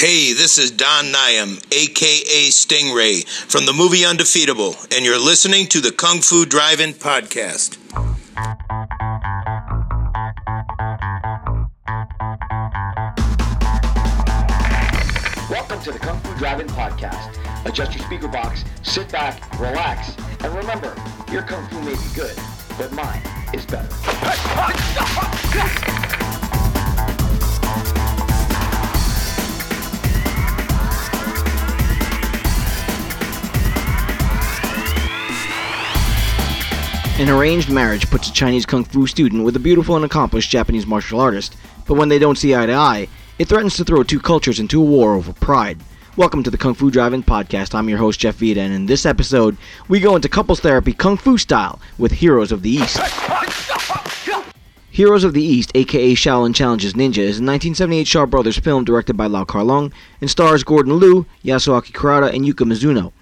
Hey, this is Don Niam, aka Stingray, from the movie Undefeatable, and you're listening to the Kung Fu Drive In Podcast. Welcome to the Kung Fu Drive-In Podcast. Adjust your speaker box, sit back, relax, and remember, your Kung Fu may be good, but mine is better. An arranged marriage puts a Chinese kung fu student with a beautiful and accomplished Japanese martial artist, but when they don't see eye to eye, it threatens to throw two cultures into a war over pride. Welcome to the Kung Fu Drive-In Podcast. I'm your host Jeff Vita, and in this episode, we go into couples therapy kung fu style with Heroes of the East. Heroes of the East, aka Shaolin Challenges Ninja, is a 1978 Shaw Brothers film directed by Lau Kar-leung and stars Gordon Liu, Yasuaki Kurata, and Yuka Mizuno.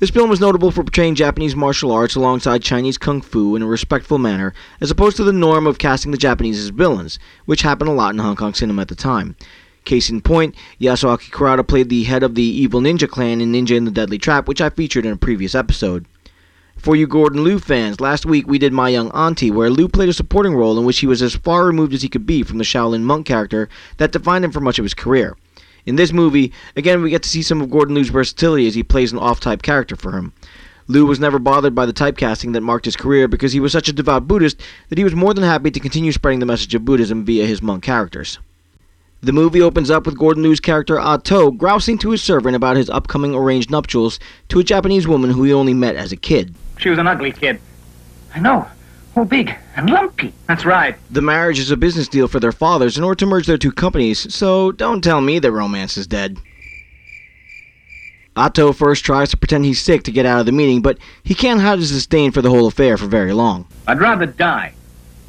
This film is notable for portraying Japanese martial arts alongside Chinese kung fu in a respectful manner, as opposed to the norm of casting the Japanese as villains, which happened a lot in Hong Kong cinema at the time. Case in point, Yasuaki Kurata played the head of the evil ninja clan in Ninja in the Deadly Trap, which I featured in a previous episode. For you Gordon Liu fans, last week we did My Young Auntie, where Liu played a supporting role in which he was as far removed as he could be from the Shaolin monk character that defined him for much of his career. In this movie, again, we get to see some of Gordon Liu's versatility as he plays an off type character for him. Liu was never bothered by the typecasting that marked his career because he was such a devout Buddhist that he was more than happy to continue spreading the message of Buddhism via his monk characters. The movie opens up with Gordon Liu's character Ah To grousing to his servant about his upcoming arranged nuptials to a Japanese woman who he only met as a kid. She was an ugly kid. I know. Oh, big and lumpy. That's right. The marriage is a business deal for their fathers in order to merge their two companies, so don't tell me that romance is dead. Otto first tries to pretend he's sick to get out of the meeting, but he can't hide his disdain for the whole affair for very long. I'd rather die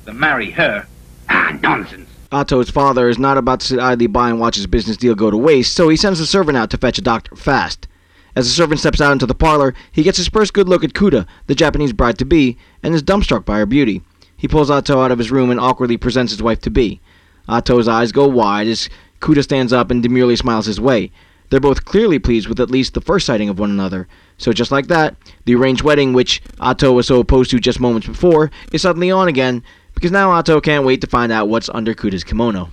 than marry her. Ah, nonsense. Otto's father is not about to sit idly by and watch his business deal go to waste, so he sends a servant out to fetch a doctor fast. As the servant steps out into the parlor, he gets his first good look at Kuda, the Japanese bride to be, and is dumbstruck by her beauty. He pulls Otto out of his room and awkwardly presents his wife to be. Otto's eyes go wide as Kuda stands up and demurely smiles his way. They're both clearly pleased with at least the first sighting of one another. So just like that, the arranged wedding, which Otto was so opposed to just moments before, is suddenly on again, because now Otto can't wait to find out what's under Kuda's kimono.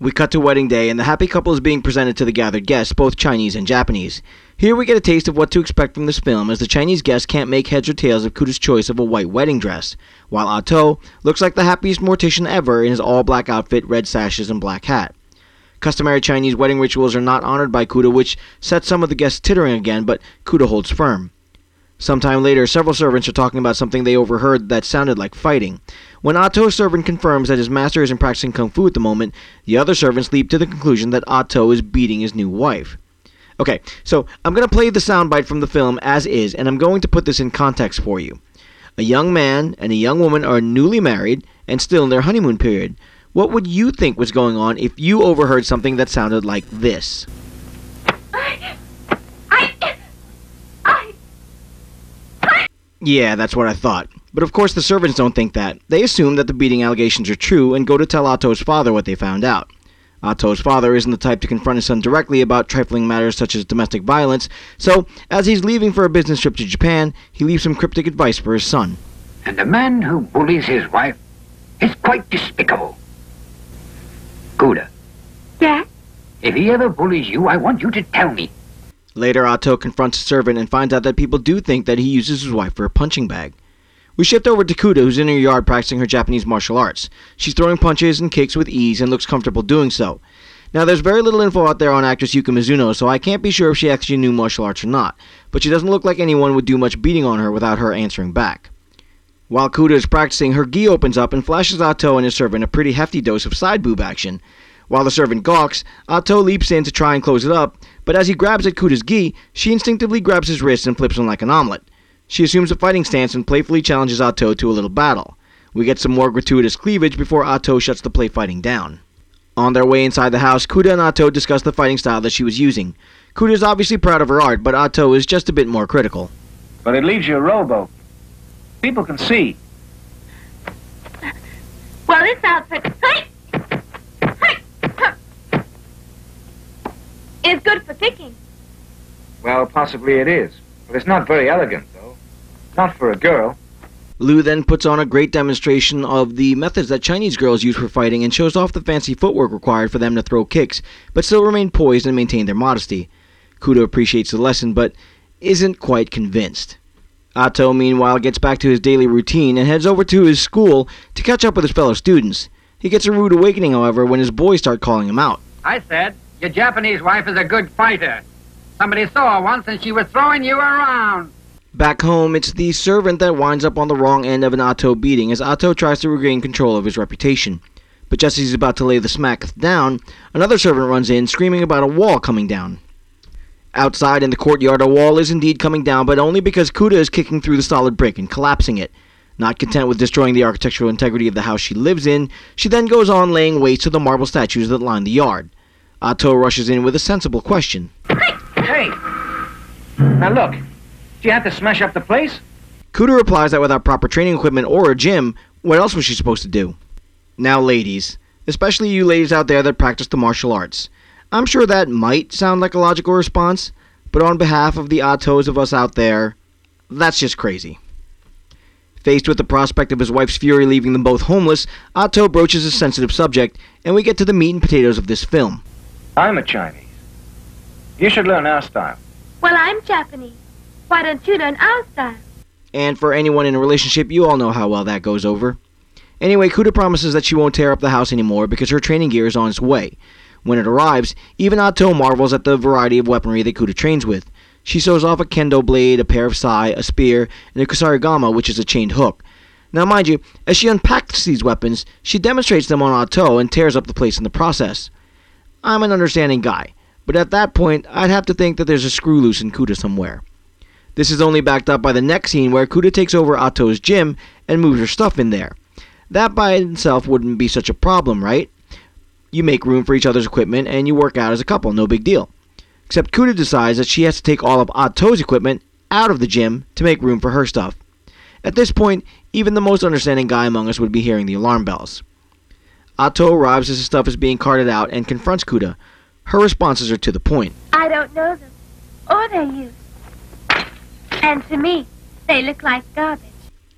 We cut to wedding day, and the happy couple is being presented to the gathered guests, both Chinese and Japanese. Here we get a taste of what to expect from this film, as the Chinese guests can't make heads or tails of Kuda's choice of a white wedding dress, while ah Otto looks like the happiest mortician ever in his all black outfit, red sashes, and black hat. Customary Chinese wedding rituals are not honored by Kuda, which sets some of the guests tittering again, but Kuda holds firm. Sometime later, several servants are talking about something they overheard that sounded like fighting. When ah Otto's servant confirms that his master isn't practicing kung fu at the moment, the other servants leap to the conclusion that ah Otto is beating his new wife. Okay, so I'm going to play the soundbite from the film as is, and I'm going to put this in context for you. A young man and a young woman are newly married and still in their honeymoon period. What would you think was going on if you overheard something that sounded like this? I, I, I, Yeah, that's what I thought. But of course, the servants don't think that. They assume that the beating allegations are true and go to tell Otto's father what they found out. Uh, Otto's father isn't the type to confront his son directly about trifling matters such as domestic violence, so as he's leaving for a business trip to Japan, he leaves some cryptic advice for his son. And a man who bullies his wife is quite despicable. Kuda, Yeah? if he ever bullies you, I want you to tell me. Later, Otto confronts a servant and finds out that people do think that he uses his wife for a punching bag. We shift over to Kuda, who's in her yard practicing her Japanese martial arts. She's throwing punches and kicks with ease and looks comfortable doing so. Now, there's very little info out there on actress Yuka Mizuno, so I can't be sure if she actually knew martial arts or not, but she doesn't look like anyone would do much beating on her without her answering back. While Kuda is practicing, her gi opens up and flashes Otto and his servant a pretty hefty dose of side boob action. While the servant gawks, Otto leaps in to try and close it up, but as he grabs at Kuda's gi, she instinctively grabs his wrist and flips him like an omelet. She assumes a fighting stance and playfully challenges Otto to a little battle. We get some more gratuitous cleavage before Otto shuts the play fighting down. On their way inside the house, Kuda and Otto discuss the fighting style that she was using. Kuda is obviously proud of her art, but Otto is just a bit more critical. But it leaves you a rowboat. People can see. well, this outfit. Hey! Hey! Huh. It's good for kicking. Well, possibly it is. But it's not very elegant, though. Not for a girl. Liu then puts on a great demonstration of the methods that Chinese girls use for fighting and shows off the fancy footwork required for them to throw kicks, but still remain poised and maintain their modesty. Kuda appreciates the lesson, but isn't quite convinced. Atto, meanwhile, gets back to his daily routine and heads over to his school to catch up with his fellow students. He gets a rude awakening, however, when his boys start calling him out. I said, your Japanese wife is a good fighter. Somebody saw her once and she was throwing you around. Back home, it's the servant that winds up on the wrong end of an Atto beating as Atto tries to regain control of his reputation. But just as he's about to lay the smack down, another servant runs in, screaming about a wall coming down. Outside in the courtyard, a wall is indeed coming down, but only because Kuda is kicking through the solid brick and collapsing it. Not content with destroying the architectural integrity of the house she lives in, she then goes on laying waste to the marble statues that line the yard. Atto rushes in with a sensible question. Hey! Now look, she had to smash up the place? Kuda replies that without proper training equipment or a gym, what else was she supposed to do? Now, ladies, especially you ladies out there that practice the martial arts, I'm sure that might sound like a logical response, but on behalf of the Attos of us out there, that's just crazy. Faced with the prospect of his wife's fury leaving them both homeless, Atto broaches a sensitive subject, and we get to the meat and potatoes of this film. I'm a Chinese. You should learn our style. Well, I'm Japanese. Why don't you learn our style? And for anyone in a relationship, you all know how well that goes over. Anyway, Kuda promises that she won't tear up the house anymore because her training gear is on its way. When it arrives, even Atto marvels at the variety of weaponry that Kuda trains with. She shows off a kendo blade, a pair of sai, a spear, and a kusarigama, which is a chained hook. Now, mind you, as she unpacks these weapons, she demonstrates them on Atto and tears up the place in the process. I'm an understanding guy, but at that point, I'd have to think that there's a screw loose in Kuda somewhere. This is only backed up by the next scene where Kuda takes over Atto's gym and moves her stuff in there. That by itself wouldn't be such a problem, right? You make room for each other's equipment and you work out as a couple, no big deal. Except Kuda decides that she has to take all of Atto's equipment out of the gym to make room for her stuff. At this point, even the most understanding guy among us would be hearing the alarm bells. Atto arrives as his stuff is being carted out and confronts Kuda. Her responses are to the point. I don't know them. Or their use. And to me, they look like garbage.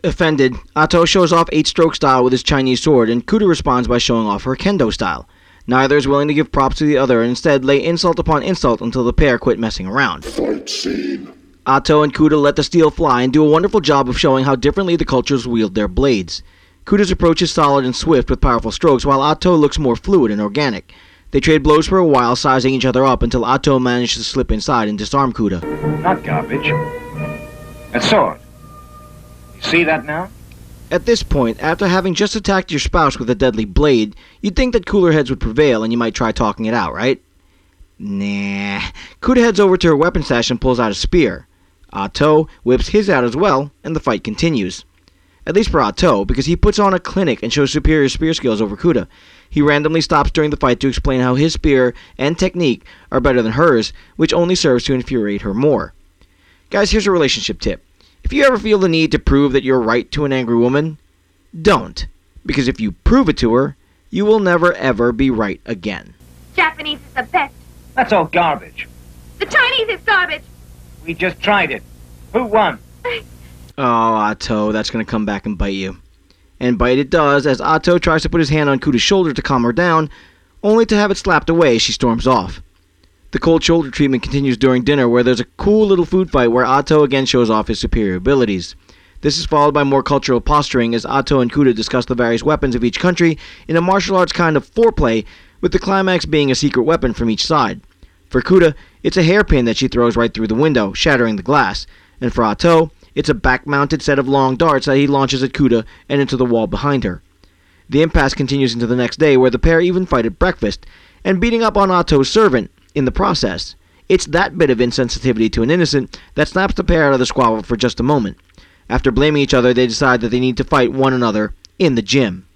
Offended, Atto shows off eight stroke style with his Chinese sword, and Kuda responds by showing off her kendo style. Neither is willing to give props to the other and instead lay insult upon insult until the pair quit messing around. Fight scene. Atto and Kuda let the steel fly and do a wonderful job of showing how differently the cultures wield their blades. Kuda's approach is solid and swift with powerful strokes, while Atto looks more fluid and organic. They trade blows for a while, sizing each other up until Atto manages to slip inside and disarm Kuda. Not garbage. A sword. You see that now? At this point, after having just attacked your spouse with a deadly blade, you'd think that cooler heads would prevail and you might try talking it out, right? Nah. Kuda heads over to her weapon stash and pulls out a spear. Atto whips his out as well, and the fight continues. At least for Atto, because he puts on a clinic and shows superior spear skills over Kuda. He randomly stops during the fight to explain how his spear and technique are better than hers, which only serves to infuriate her more. Guys, here's a relationship tip. If you ever feel the need to prove that you're right to an angry woman, don't. Because if you prove it to her, you will never ever be right again. Japanese is the best. That's all garbage. The Chinese is garbage. We just tried it. Who won? Oh, Otto, that's going to come back and bite you. And bite it does as Otto tries to put his hand on Kuda's shoulder to calm her down, only to have it slapped away as she storms off. The cold shoulder treatment continues during dinner, where there's a cool little food fight where Atto again shows off his superior abilities. This is followed by more cultural posturing as Atto and Kuda discuss the various weapons of each country in a martial arts kind of foreplay, with the climax being a secret weapon from each side. For Kuda, it's a hairpin that she throws right through the window, shattering the glass, and for Atto, it's a back mounted set of long darts that he launches at Kuda and into the wall behind her. The impasse continues into the next day, where the pair even fight at breakfast, and beating up on Atto's servant in the process. It's that bit of insensitivity to an innocent that snaps the pair out of the squabble for just a moment. After blaming each other, they decide that they need to fight one another in the gym.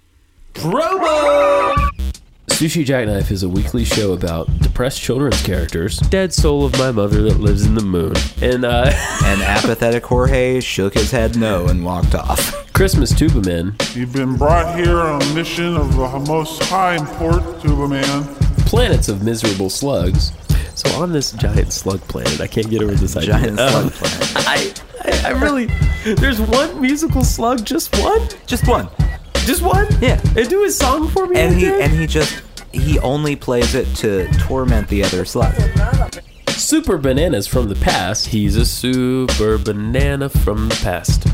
Sushi Jackknife is a weekly show about depressed children's characters, dead soul of my mother that lives in the moon, and uh, And apathetic Jorge shook his head no and walked off. Christmas Tuba Man. You've been brought here on a mission of the most high import, Tuba Man. Planets of Miserable Slugs, So on this giant slug planet, I can't get over this idea. Giant slug planet. I, I, I really. There's one musical slug, just one, Just one. just one. Yeah. And do his song for me. And he AJ? and he just he only plays it to torment the other slugs. Super bananas from the past. He's a super banana from the past.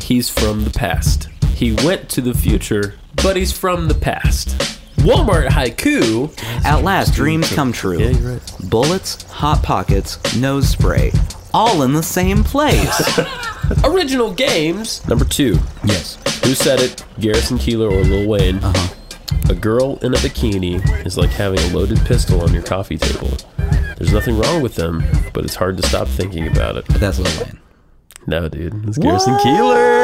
He's from the past. He went to the future, but he's from the past. Walmart haiku. At last, dreams come true. Yeah, you're right. Bullets, hot pockets, nose spray, all in the same place. Original games. Number two. yes. Who said it? Garrison Keillor or Lil Wayne? Uh huh. A girl in a bikini is like having a loaded pistol on your coffee table. There's nothing wrong with them, but it's hard to stop thinking about it. But that's Lil Wayne. No, dude, it's Garrison Keillor.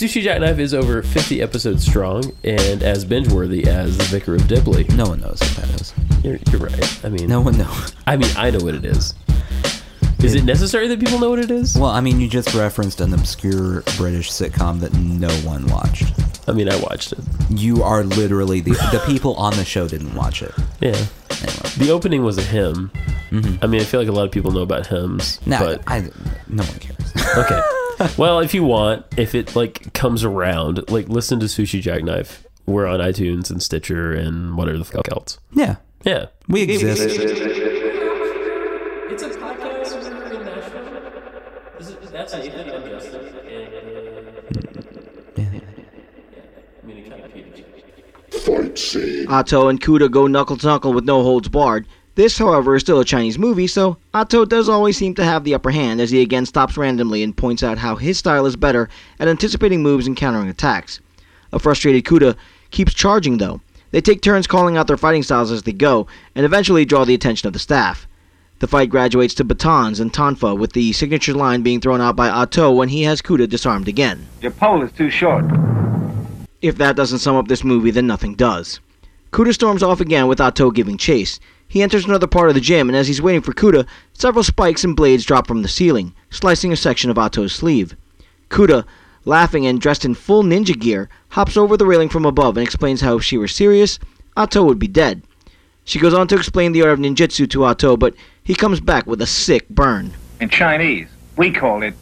Sushi Jackknife is over 50 episodes strong and as binge-worthy as The Vicar of Dibley. No one knows what that is. You're, you're right. I mean, No one knows. I mean, I know what it is. Is it necessary that people know what it is? Well, I mean, you just referenced an obscure British sitcom that no one watched. I mean, I watched it. You are literally the the people on the show didn't watch it. Yeah. Anyway. The opening was a hymn. Mm-hmm. I mean, I feel like a lot of people know about hymns, No, but I, no one cares. okay. well, if you want, if it like comes around, like listen to Sushi Jackknife. We're on iTunes and Stitcher and whatever the fuck else. yeah, Yeah. we exist. It's a podcast in Nashville. That's Nathan and Justin. Fight scene. Otto and Kuda go knuckle to knuckle with no holds barred. This, however, is still a Chinese movie, so Otto does always seem to have the upper hand as he again stops randomly and points out how his style is better at anticipating moves and countering attacks. A frustrated Kuda keeps charging though. They take turns calling out their fighting styles as they go, and eventually draw the attention of the staff. The fight graduates to batons and tonfa, with the signature line being thrown out by Otto when he has Kuda disarmed again. Your pole is too short. If that doesn't sum up this movie, then nothing does. Kuda storms off again with Otto giving chase. He enters another part of the gym, and as he's waiting for Kuda, several spikes and blades drop from the ceiling, slicing a section of Ato's sleeve. Kuda, laughing and dressed in full ninja gear, hops over the railing from above and explains how if she were serious, Ato would be dead. She goes on to explain the art of ninjutsu to Ato, but he comes back with a sick burn. In Chinese, we call it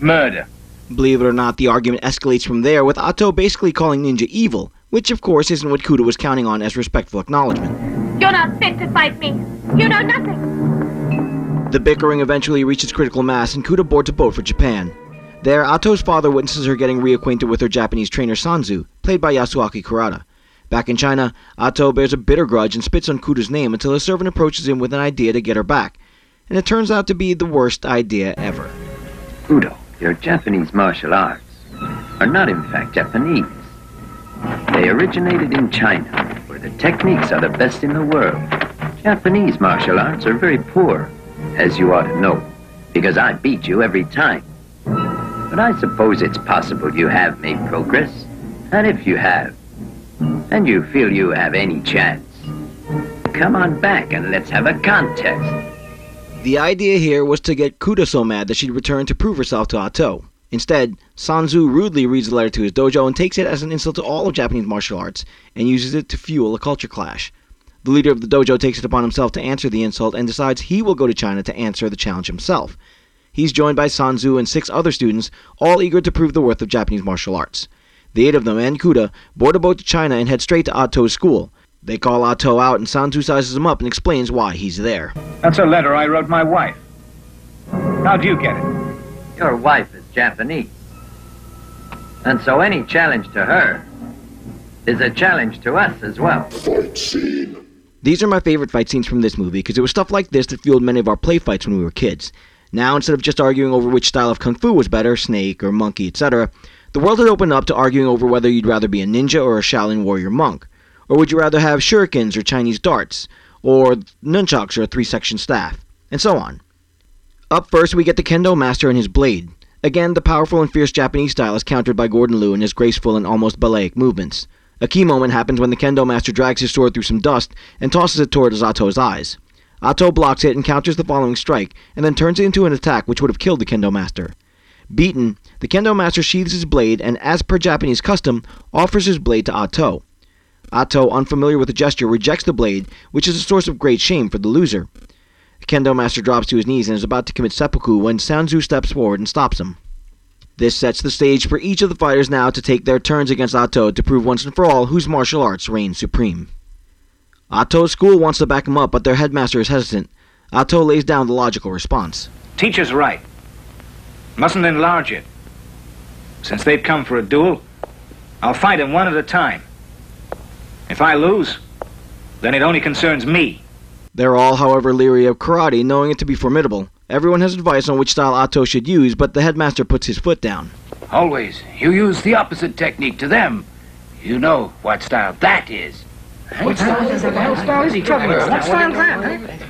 murder. Believe it or not, the argument escalates from there, with Ato basically calling Ninja evil, which of course isn't what Kuda was counting on as respectful acknowledgement. You're not fit to fight me. You know nothing. The bickering eventually reaches critical mass, and Kuda boards a boat for Japan. There, Otto's father witnesses her getting reacquainted with her Japanese trainer Sanzu, played by Yasuaki Kurata. Back in China, Otto bears a bitter grudge and spits on Kuda's name until a servant approaches him with an idea to get her back. And it turns out to be the worst idea ever. Udo, your Japanese martial arts are not in fact Japanese. They originated in China, where the techniques are the best in the world. Japanese martial arts are very poor, as you ought to know, because I beat you every time. But I suppose it's possible you have made progress, and if you have, and you feel you have any chance, come on back and let's have a contest. The idea here was to get Kuda so mad that she'd return to prove herself to Otto. Instead, Sanzu rudely reads the letter to his dojo and takes it as an insult to all of Japanese martial arts and uses it to fuel a culture clash. The leader of the dojo takes it upon himself to answer the insult and decides he will go to China to answer the challenge himself. He's joined by Sanzu and six other students, all eager to prove the worth of Japanese martial arts. The eight of them and Kuda board a boat to China and head straight to Otto's school. They call Otto out and Sanzu sizes him up and explains why he's there. That's a letter I wrote my wife. How'd you get it? Your wife is Japanese. And so any challenge to her is a challenge to us as well. Fight scene. These are my favorite fight scenes from this movie because it was stuff like this that fueled many of our play fights when we were kids. Now, instead of just arguing over which style of kung fu was better, snake or monkey, etc., the world had opened up to arguing over whether you'd rather be a ninja or a Shaolin warrior monk. Or would you rather have shurikens or Chinese darts, or nunchucks or a three section staff, and so on. Up first, we get the kendo master and his blade. Again, the powerful and fierce Japanese style is countered by Gordon Liu and his graceful and almost balletic movements. A key moment happens when the kendo master drags his sword through some dust and tosses it toward Otto's eyes. Ato blocks it and counters the following strike, and then turns it into an attack which would have killed the kendo master. Beaten, the kendo master sheathes his blade and, as per Japanese custom, offers his blade to Ato. Ato, unfamiliar with the gesture, rejects the blade, which is a source of great shame for the loser. Kendo master drops to his knees and is about to commit seppuku when Sanzu steps forward and stops him. This sets the stage for each of the fighters now to take their turns against Atto to prove once and for all whose martial arts reign supreme. Atto's school wants to back him up, but their headmaster is hesitant. Atto lays down the logical response. Teacher's right. Mustn't enlarge it. Since they've come for a duel, I'll fight 'em one at a time. If I lose, then it only concerns me. They're all, however, leery of karate, knowing it to be formidable. Everyone has advice on which style Atto should use, but the headmaster puts his foot down. Always, you use the opposite technique to them. You know what style that is. What style is that? What style is he talking about? What style is that?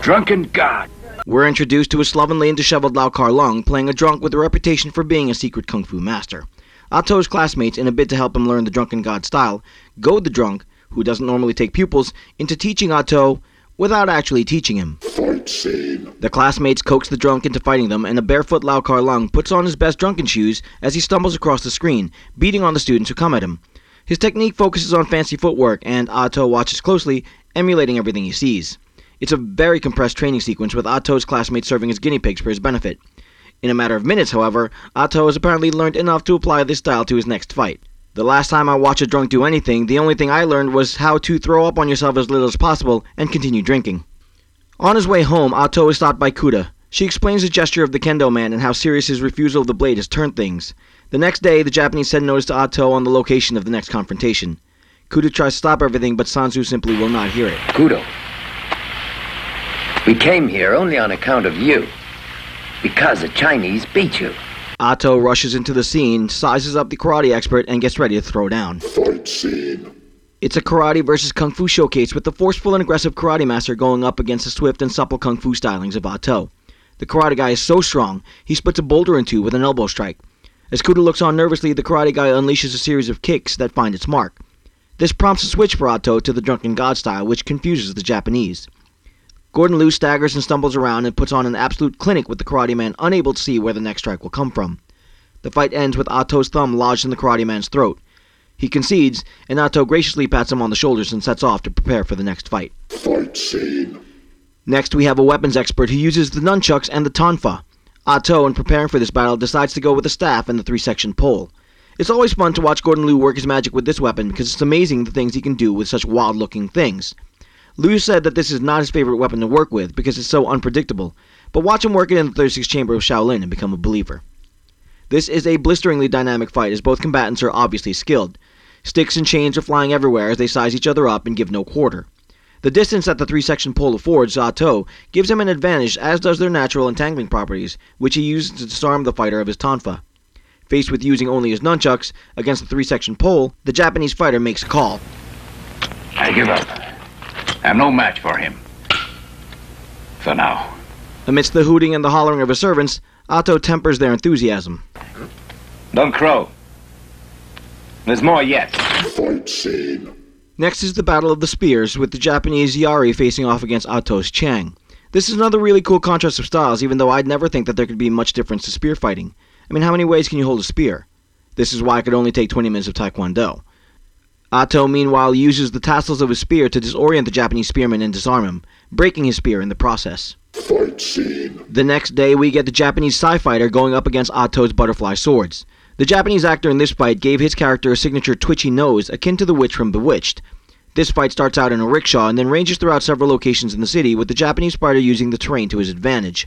Drunken God. We're introduced to a slovenly and disheveled Lau Kar-leung, playing a drunk with a reputation for being a secret kung fu master. Atto's classmates, in a bid to help him learn the drunken god style, goad the drunk, who doesn't normally take pupils, into teaching Atto without actually teaching him. Fight scene. The classmates coax the drunk into fighting them, and a barefoot Lau Kar-leung puts on his best drunken shoes as he stumbles across the screen, beating on the students who come at him. His technique focuses on fancy footwork, and Atto watches closely, emulating everything he sees. It's a very compressed training sequence with Atto's classmates serving as guinea pigs for his benefit. In a matter of minutes, however, Atto has apparently learned enough to apply this style to his next fight. The last time I watched a drunk do anything, the only thing I learned was how to throw up on yourself as little as possible and continue drinking. On his way home, Atto is stopped by Kuda. She explains the gesture of the kendo man and how serious his refusal of the blade has turned things. The next day, the Japanese send notice to Atto on the location of the next confrontation. Kuda tries to stop everything, but Sanzu simply will not hear it. Kudo. We came here only on account of you. Because the Chinese beat you. Atto rushes into the scene, sizes up the karate expert, and gets ready to throw down. Fight scene. It's a karate versus kung fu showcase with the forceful and aggressive karate master going up against the swift and supple kung fu stylings of Atto. The karate guy is so strong, he splits a boulder in two with an elbow strike. As Kuda looks on nervously, the karate guy unleashes a series of kicks that find its mark. This prompts a switch for Atto to the drunken god style, which confuses the Japanese. Gordon Liu staggers and stumbles around and puts on an absolute clinic with the karate man unable to see where the next strike will come from. The fight ends with Ato's thumb lodged in the karate man's throat. He concedes, and Ato graciously pats him on the shoulders and sets off to prepare for the next fight. Fight scene. Next, we have a weapons expert who uses the nunchucks and the tonfa. Ato, in preparing for this battle, decides to go with the staff and the three section pole. It's always fun to watch Gordon Liu work his magic with this weapon because it's amazing the things he can do with such wild looking things. Liu said that this is not his favorite weapon to work with because it's so unpredictable, but watch him work it in the 36th chamber of Shaolin and become a believer. This is a blisteringly dynamic fight as both combatants are obviously skilled. Sticks and chains are flying everywhere as they size each other up and give no quarter. The distance that the three section pole affords Atto gives him an advantage, as does their natural entangling properties, which he uses to disarm the fighter of his tonfa. Faced with using only his nunchucks against the three section pole, the Japanese fighter makes a call. I give up. I'm no match for him. For now. Amidst the hooting and the hollering of his servants, Atto tempers their enthusiasm. Don't crow. There's more yet. Fight scene. Next is the Battle of the Spears, with the Japanese Yari facing off against Atto's Chang. This is another really cool contrast of styles, even though I'd never think that there could be much difference to spear fighting. I mean, how many ways can you hold a spear? This is why it could only take 20 minutes of Taekwondo. Atto, meanwhile, uses the tassels of his spear to disorient the Japanese spearman and disarm him, breaking his spear in the process. Fight scene. The next day, we get the Japanese sai fighter going up against Ato's butterfly swords. The Japanese actor in this fight gave his character a signature twitchy nose akin to the witch from Bewitched. This fight starts out in a rickshaw and then ranges throughout several locations in the city, with the Japanese fighter using the terrain to his advantage.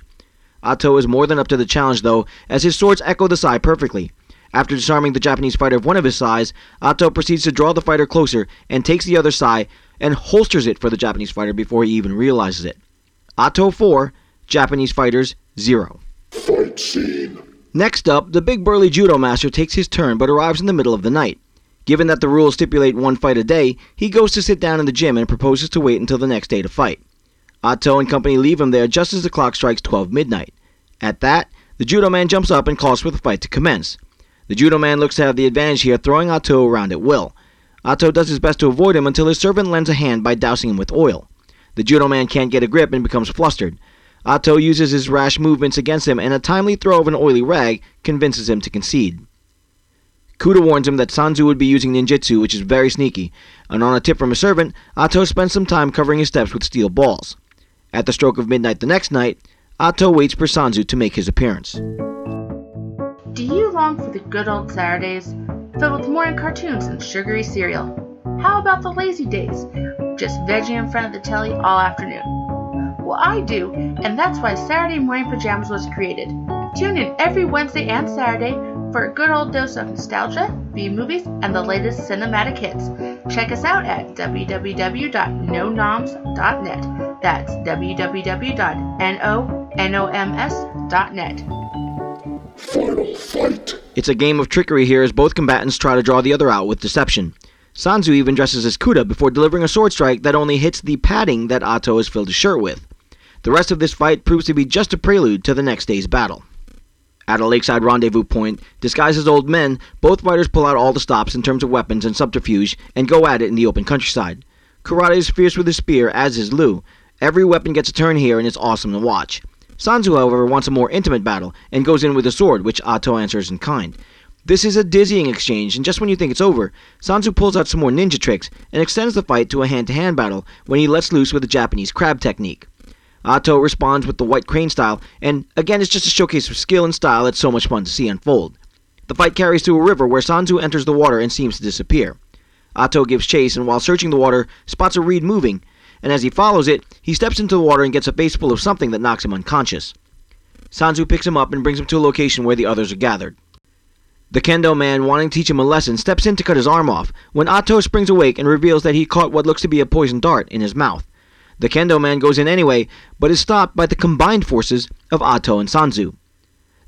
Ato is more than up to the challenge, though, as his swords echo the sai perfectly. After disarming the Japanese fighter of one of his sais, Atto proceeds to draw the fighter closer and takes the other sai and holsters it for the Japanese fighter before he even realizes it. Atto 4, Japanese fighters 0. Fight scene. Next up, the big burly judo master takes his turn but arrives in the middle of the night. Given that the rules stipulate one fight a day, he goes to sit down in the gym and proposes to wait until the next day to fight. Atto and company leave him there just as the clock strikes 12 midnight. At that, the judo man jumps up and calls for the fight to commence. The judo man looks to have the advantage here, throwing Atto around at will. Atto does his best to avoid him until his servant lends a hand by dousing him with oil. The judo man can't get a grip and becomes flustered. Atto uses his rash movements against him, and a timely throw of an oily rag convinces him to concede. Kuda warns him that Sanzu would be using ninjutsu, which is very sneaky, and on a tip from a servant, Atto spends some time covering his steps with steel balls. At the stroke of midnight the next night, Atto waits for Sanzu to make his appearance. Do you long for the good old Saturdays, filled with morning cartoons and sugary cereal? How about the lazy days, just vegging in front of the telly all afternoon? Well, I do, and that's why Saturday Morning Pajamas was created. Tune in every Wednesday and Saturday for a good old dose of nostalgia, B movies, and the latest cinematic hits. Check us out at www.nonoms.net. That's www.nonoms.net. Final fight. It's a game of trickery here as both combatants try to draw the other out with deception. Sanzu even dresses as Kuda before delivering a sword strike that only hits the padding that Atto has filled his shirt with. The rest of this fight proves to be just a prelude to the next day's battle. At a lakeside rendezvous point, disguised as old men, both fighters pull out all the stops in terms of weapons and subterfuge and go at it in the open countryside. Kurata is fierce with his spear, as is Liu. Every weapon gets a turn here and it's awesome to watch. Sanzu, however, wants a more intimate battle and goes in with a sword, which Ato answers in kind. This is a dizzying exchange, and just when you think it's over, Sanzu pulls out some more ninja tricks and extends the fight to a hand to hand battle when he lets loose with a Japanese crab technique. Ato responds with the white crane style, and again it's just a showcase of skill and style that's so much fun to see unfold. The fight carries to a river where Sanzu enters the water and seems to disappear. Ato gives chase and while searching the water, spots a reed moving, and as he follows it, he steps into the water and gets a face full of something that knocks him unconscious. Sanzu picks him up and brings him to a location where the others are gathered. The kendo man, wanting to teach him a lesson, steps in to cut his arm off, when Atto springs awake and reveals that he caught what looks to be a poisoned dart in his mouth. The kendo man goes in anyway, but is stopped by the combined forces of Atto and Sanzu.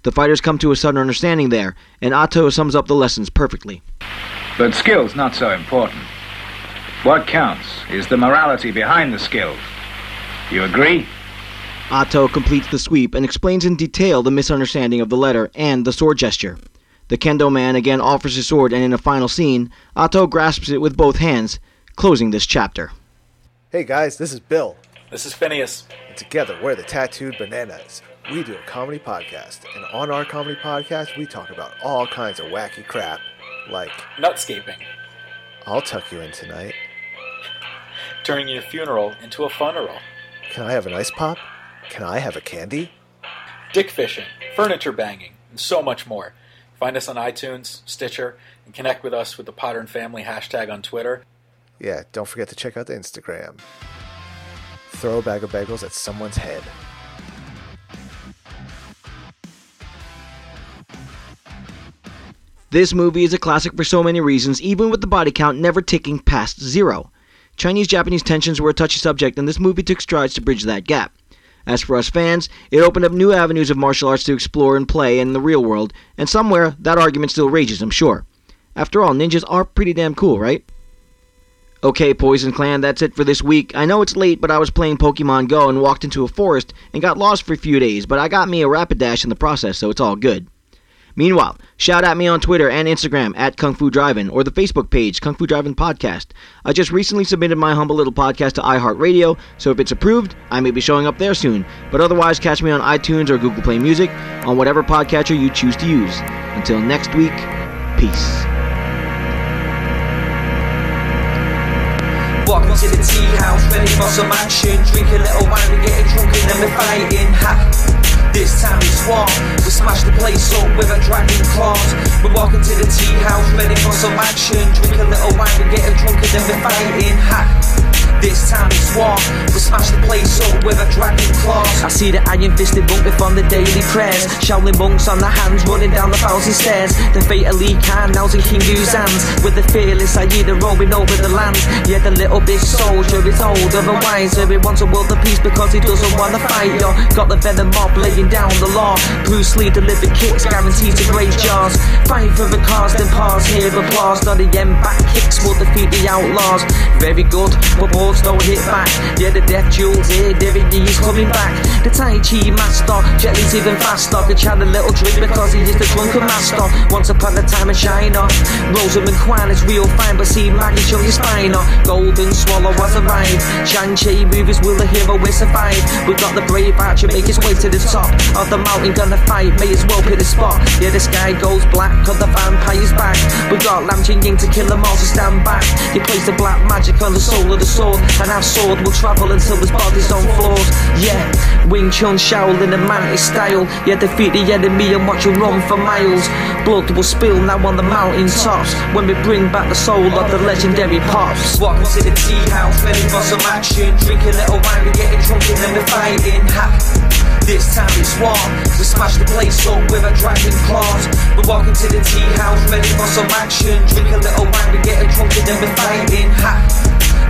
The fighters come to a sudden understanding there, and Atto sums up the lessons perfectly. But skill's not so important. What counts is the morality behind the skills. You agree? Atto completes the sweep and explains in detail the misunderstanding of the letter and the sword gesture. The kendo man again offers his sword, and in a final scene, Atto grasps it with both hands, closing this chapter. Hey guys, this is Bill. This is Phineas. And together we're the Tattooed Bananas. We do a comedy podcast, and on our comedy podcast, we talk about all kinds of wacky crap, like nutscaping. I'll tuck you in tonight. Turning your funeral into a funeral. Can I have an ice pop? Can I have a candy? Dick fishing, furniture banging, and so much more. Find us on iTunes, Stitcher, and connect with us with the Potter and Family hashtag on Twitter. Yeah, don't forget to check out the Instagram. Throw a bag of bagels at someone's head. This movie is a classic for so many reasons, even with the body count never ticking past zero. Chinese Japanese tensions were a touchy subject, and this movie took strides to bridge that gap. As for us fans, it opened up new avenues of martial arts to explore and play in the real world, and somewhere that argument still rages, I'm sure. After all, ninjas are pretty damn cool, right? Okay, Poison Clan, that's it for this week. I know it's late, but I was playing Pokemon Go and walked into a forest and got lost for a few days, but I got me a Rapidash in the process, so it's all good. Meanwhile, shout at me on Twitter and Instagram at Kung Fu Drive-In or the Facebook page Kung Fu Drive-In Podcast. I just recently submitted my humble little podcast to iHeartRadio, so if it's approved, I may be showing up there soon. But otherwise, catch me on iTunes or Google Play Music on whatever podcatcher you choose to use. Until next week, peace. Walking to the tea house, ready for some action. Drink a little wine, we getting drunk and then we're fighting. Ha! This time it's war. We smash the place up with a dragon claws. We're walking to the tea house, ready for some action. Drink a little wine, we getting drunk and then we're fighting. Ha! This time it's war. We smash the place up with a dragon claws. I see the iron fisted monk from the daily prayers. Shaolin monks on the hands running down the thousand stairs. The fatally Khan now's in King Yu's hands. With the fearless Aida roaming over the land. Yeah, the little big soldier is older and wiser. He wants a world of peace because he doesn't want to fight. Yo, got the venom mob laying down the law. Bruce Lee delivered kicks guaranteed to break jaws. Fight for the cause, then pause. Hear applause. Not the end back kicks will defeat the outlaws. Very good, but swords don't hit back. Yeah, the death jewels here, Derek D's coming back. The Tai Chi master, Jet Li's even faster. Could chant a little drink because he is the drunken master. Once upon a time in China, Rosamund Kwan is real fine, but see Maggie Cheung is finer. Golden Swallow was arrived. Shang-Chi movies will the hero will survive. We got the brave archer make his way to the top of the mountain, gonna fight. May as well pick the spot. Yeah, the sky goes black, cause the vampire's back. We got Lam Ching Ying to kill them all, so stand back. He plays the black magic on the soul of the sword, and our sword will travel until his body's on floors. Yeah, Wing Chun Shaolin and Mantis style. Yeah, defeat the enemy and watch him run for miles. Blood will spill now on the mountain tops when we bring back the soul of the legendary pops. Welcome to the tea house, ready for some action. Drink a little wine, we getting drunk and then we're fighting. Ha. This time it's war. We smash the place up with a dragon claws. We're walking to the tea house, ready for some action. Drink a little wine, we getting drunk and then we're fighting. Ha.